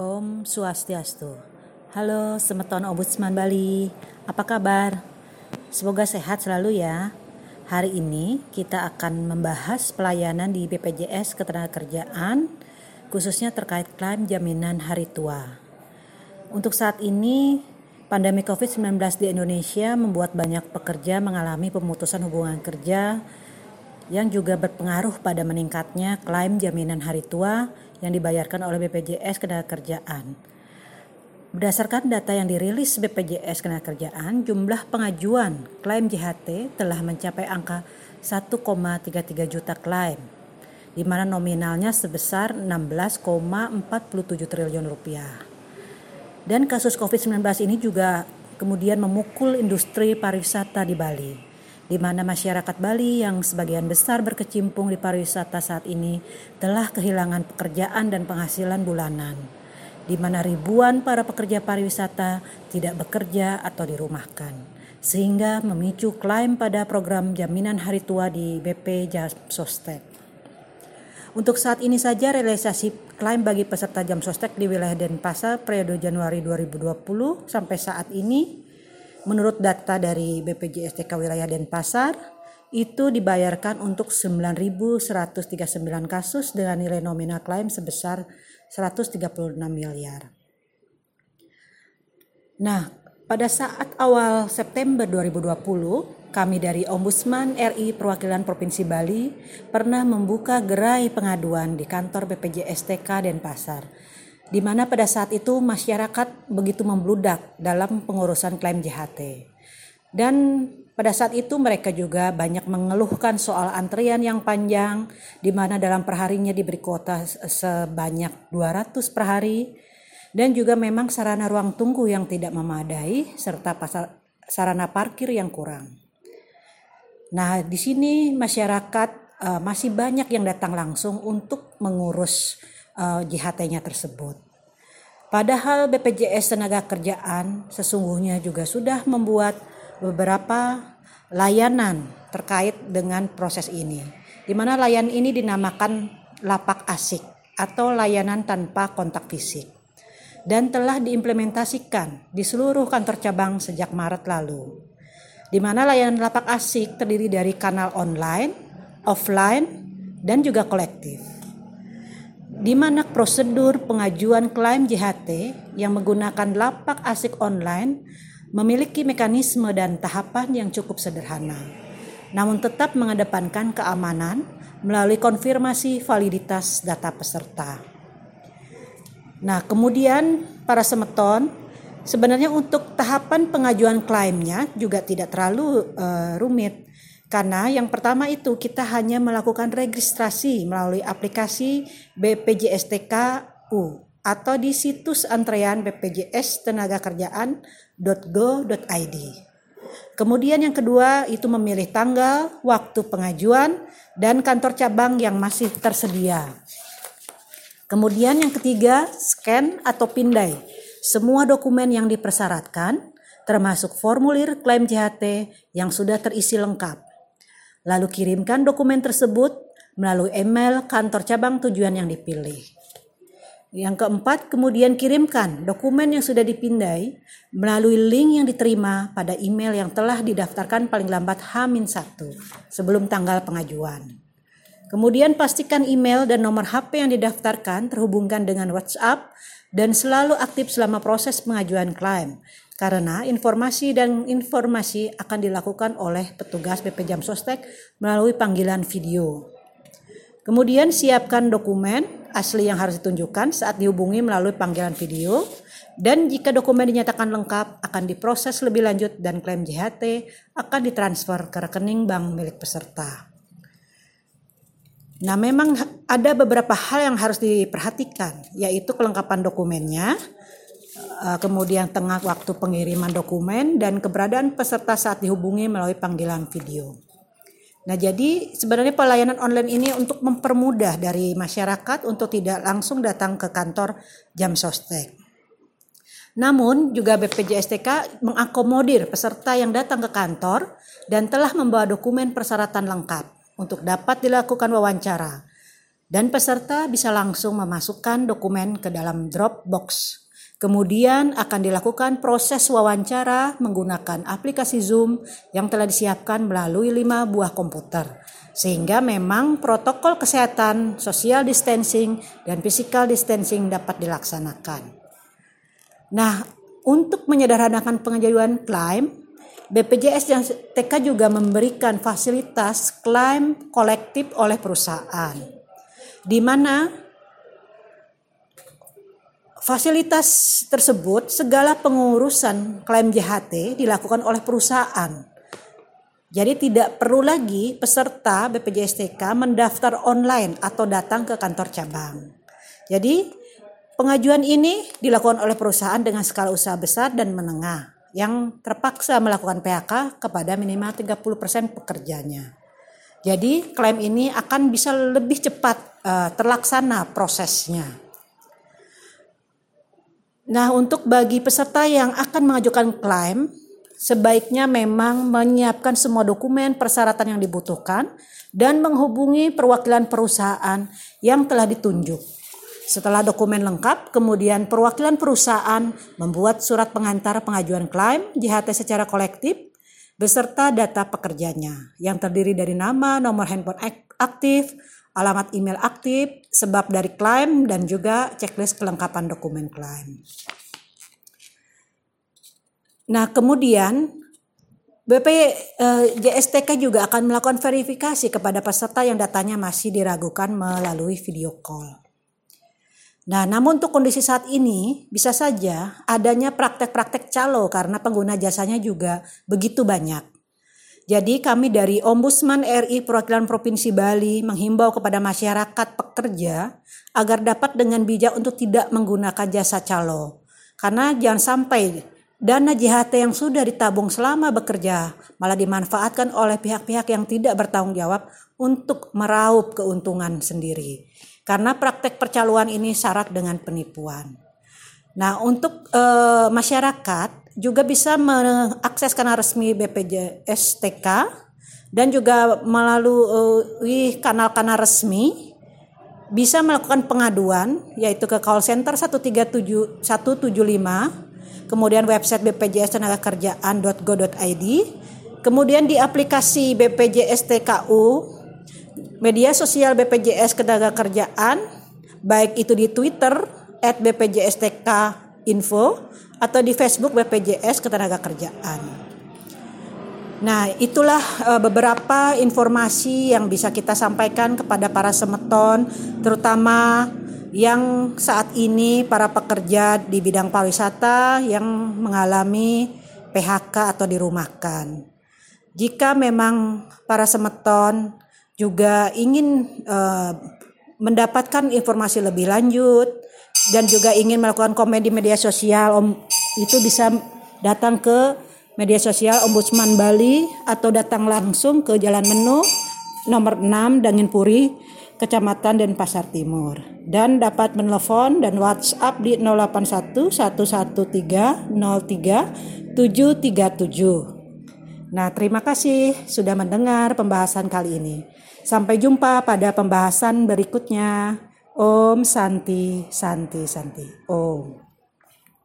Om Swastiastu. Halo, Semeton Ombudsman Bali. Apa kabar? Semoga sehat selalu ya. Hari ini kita akan membahas pelayanan di BPJS Ketenagakerjaan khususnya terkait klaim jaminan hari tua. Untuk saat ini, pandemi COVID-19 di Indonesia membuat banyak pekerja mengalami pemutusan hubungan kerja yang juga berpengaruh pada meningkatnya klaim jaminan hari tua yang dibayarkan oleh BPJS Ketenagakerjaan. Berdasarkan data yang dirilis BPJS Ketenagakerjaan, jumlah pengajuan klaim JHT telah mencapai angka 1,33 juta klaim, di mana nominalnya sebesar 16,47 triliun rupiah. Dan kasus COVID-19 ini juga kemudian memukul industri pariwisata di Bali di mana masyarakat Bali yang sebagian besar berkecimpung di pariwisata saat ini telah kehilangan pekerjaan dan penghasilan bulanan, di mana ribuan para pekerja pariwisata tidak bekerja atau dirumahkan, sehingga memicu klaim pada program jaminan hari tua di BP Jamsostek. Untuk saat ini saja realisasi klaim bagi peserta Jamsostek di wilayah Denpasar periode Januari 2020 sampai saat ini Menurut data dari BPJS TK Wilayah Denpasar, itu dibayarkan untuk 9.139 kasus dengan nilai nominal klaim sebesar 136 miliar. Nah, pada saat awal September 2020, kami dari Ombudsman RI Perwakilan Provinsi Bali pernah membuka gerai pengaduan di kantor BPJS TK Denpasar di mana pada saat itu masyarakat begitu membludak dalam pengurusan klaim JHT. Dan pada saat itu mereka juga banyak mengeluhkan soal antrian yang panjang di mana dalam perharinya diberi kuota sebanyak 200 per hari dan juga memang sarana ruang tunggu yang tidak memadai serta pasar, sarana parkir yang kurang. Nah, di sini masyarakat uh, masih banyak yang datang langsung untuk mengurus uh, eh, JHT-nya tersebut. Padahal BPJS Tenaga Kerjaan sesungguhnya juga sudah membuat beberapa layanan terkait dengan proses ini. Di mana layanan ini dinamakan lapak asik atau layanan tanpa kontak fisik dan telah diimplementasikan di seluruh kantor cabang sejak Maret lalu. Di mana layanan lapak asik terdiri dari kanal online, offline, dan juga kolektif di mana prosedur pengajuan klaim JHT yang menggunakan lapak asik online memiliki mekanisme dan tahapan yang cukup sederhana, namun tetap mengedepankan keamanan melalui konfirmasi validitas data peserta. Nah, kemudian para semeton, sebenarnya untuk tahapan pengajuan klaimnya juga tidak terlalu uh, rumit karena yang pertama itu kita hanya melakukan registrasi melalui aplikasi BPJSTKU atau di situs antrean BPJS Tenaga Kerjaan.go.id. Kemudian yang kedua itu memilih tanggal, waktu pengajuan, dan kantor cabang yang masih tersedia. Kemudian yang ketiga, scan atau pindai semua dokumen yang dipersyaratkan, termasuk formulir klaim JHT yang sudah terisi lengkap Lalu kirimkan dokumen tersebut melalui email kantor cabang tujuan yang dipilih. Yang keempat, kemudian kirimkan dokumen yang sudah dipindai melalui link yang diterima pada email yang telah didaftarkan paling lambat H-1 sebelum tanggal pengajuan. Kemudian pastikan email dan nomor HP yang didaftarkan terhubungkan dengan WhatsApp dan selalu aktif selama proses pengajuan klaim karena informasi dan informasi akan dilakukan oleh petugas BP Jam Sostek melalui panggilan video. Kemudian siapkan dokumen asli yang harus ditunjukkan saat dihubungi melalui panggilan video dan jika dokumen dinyatakan lengkap akan diproses lebih lanjut dan klaim JHT akan ditransfer ke rekening bank milik peserta. Nah, memang ada beberapa hal yang harus diperhatikan, yaitu kelengkapan dokumennya, kemudian tengah waktu pengiriman dokumen dan keberadaan peserta saat dihubungi melalui panggilan video. Nah, jadi sebenarnya pelayanan online ini untuk mempermudah dari masyarakat untuk tidak langsung datang ke kantor jam sostek. Namun juga BPJSTK mengakomodir peserta yang datang ke kantor dan telah membawa dokumen persyaratan lengkap untuk dapat dilakukan wawancara dan peserta bisa langsung memasukkan dokumen ke dalam Dropbox. Kemudian akan dilakukan proses wawancara menggunakan aplikasi Zoom yang telah disiapkan melalui lima buah komputer. Sehingga memang protokol kesehatan, social distancing, dan physical distancing dapat dilaksanakan. Nah, untuk menyederhanakan pengajuan klaim, BPJS dan TK juga memberikan fasilitas klaim kolektif oleh perusahaan. Di mana Fasilitas tersebut segala pengurusan klaim JHT dilakukan oleh perusahaan. Jadi tidak perlu lagi peserta BPJS TK mendaftar online atau datang ke kantor cabang. Jadi pengajuan ini dilakukan oleh perusahaan dengan skala usaha besar dan menengah yang terpaksa melakukan PHK kepada minimal 30% pekerjanya. Jadi klaim ini akan bisa lebih cepat uh, terlaksana prosesnya. Nah, untuk bagi peserta yang akan mengajukan klaim, sebaiknya memang menyiapkan semua dokumen persyaratan yang dibutuhkan dan menghubungi perwakilan perusahaan yang telah ditunjuk. Setelah dokumen lengkap, kemudian perwakilan perusahaan membuat surat pengantar pengajuan klaim JHT secara kolektif beserta data pekerjanya yang terdiri dari nama, nomor handphone aktif, alamat email aktif, sebab dari klaim, dan juga checklist kelengkapan dokumen klaim. Nah, kemudian BPJSTK eh, juga akan melakukan verifikasi kepada peserta yang datanya masih diragukan melalui video call. Nah, namun untuk kondisi saat ini bisa saja adanya praktek-praktek calo karena pengguna jasanya juga begitu banyak. Jadi kami dari Ombudsman RI Perwakilan Provinsi Bali menghimbau kepada masyarakat pekerja agar dapat dengan bijak untuk tidak menggunakan jasa calo. Karena jangan sampai dana JHT yang sudah ditabung selama bekerja malah dimanfaatkan oleh pihak-pihak yang tidak bertanggung jawab untuk meraup keuntungan sendiri. Karena praktek percaluan ini syarat dengan penipuan. Nah, untuk e, masyarakat juga bisa mengakses kanal resmi BPJS TK dan juga melalui kanal-kanal resmi bisa melakukan pengaduan yaitu ke call center 137 175 kemudian website BPJS tenaga kerjaan.go.id kemudian di aplikasi BPJS TKU media sosial BPJS tenaga kerjaan baik itu di Twitter at BPJS TK info atau di Facebook BPJS Ketenagakerjaan. Nah, itulah uh, beberapa informasi yang bisa kita sampaikan kepada para semeton, terutama yang saat ini para pekerja di bidang pariwisata yang mengalami PHK atau dirumahkan. Jika memang para semeton juga ingin uh, mendapatkan informasi lebih lanjut dan juga ingin melakukan komen di media sosial, itu bisa datang ke media sosial Ombudsman Bali atau datang langsung ke Jalan Menu nomor 6 Dangin Puri, Kecamatan Denpasar Timur dan dapat menelpon dan WhatsApp di 081 113 03 737. Nah, terima kasih sudah mendengar pembahasan kali ini. Sampai jumpa pada pembahasan berikutnya. Om Santi Santi Santi. Om.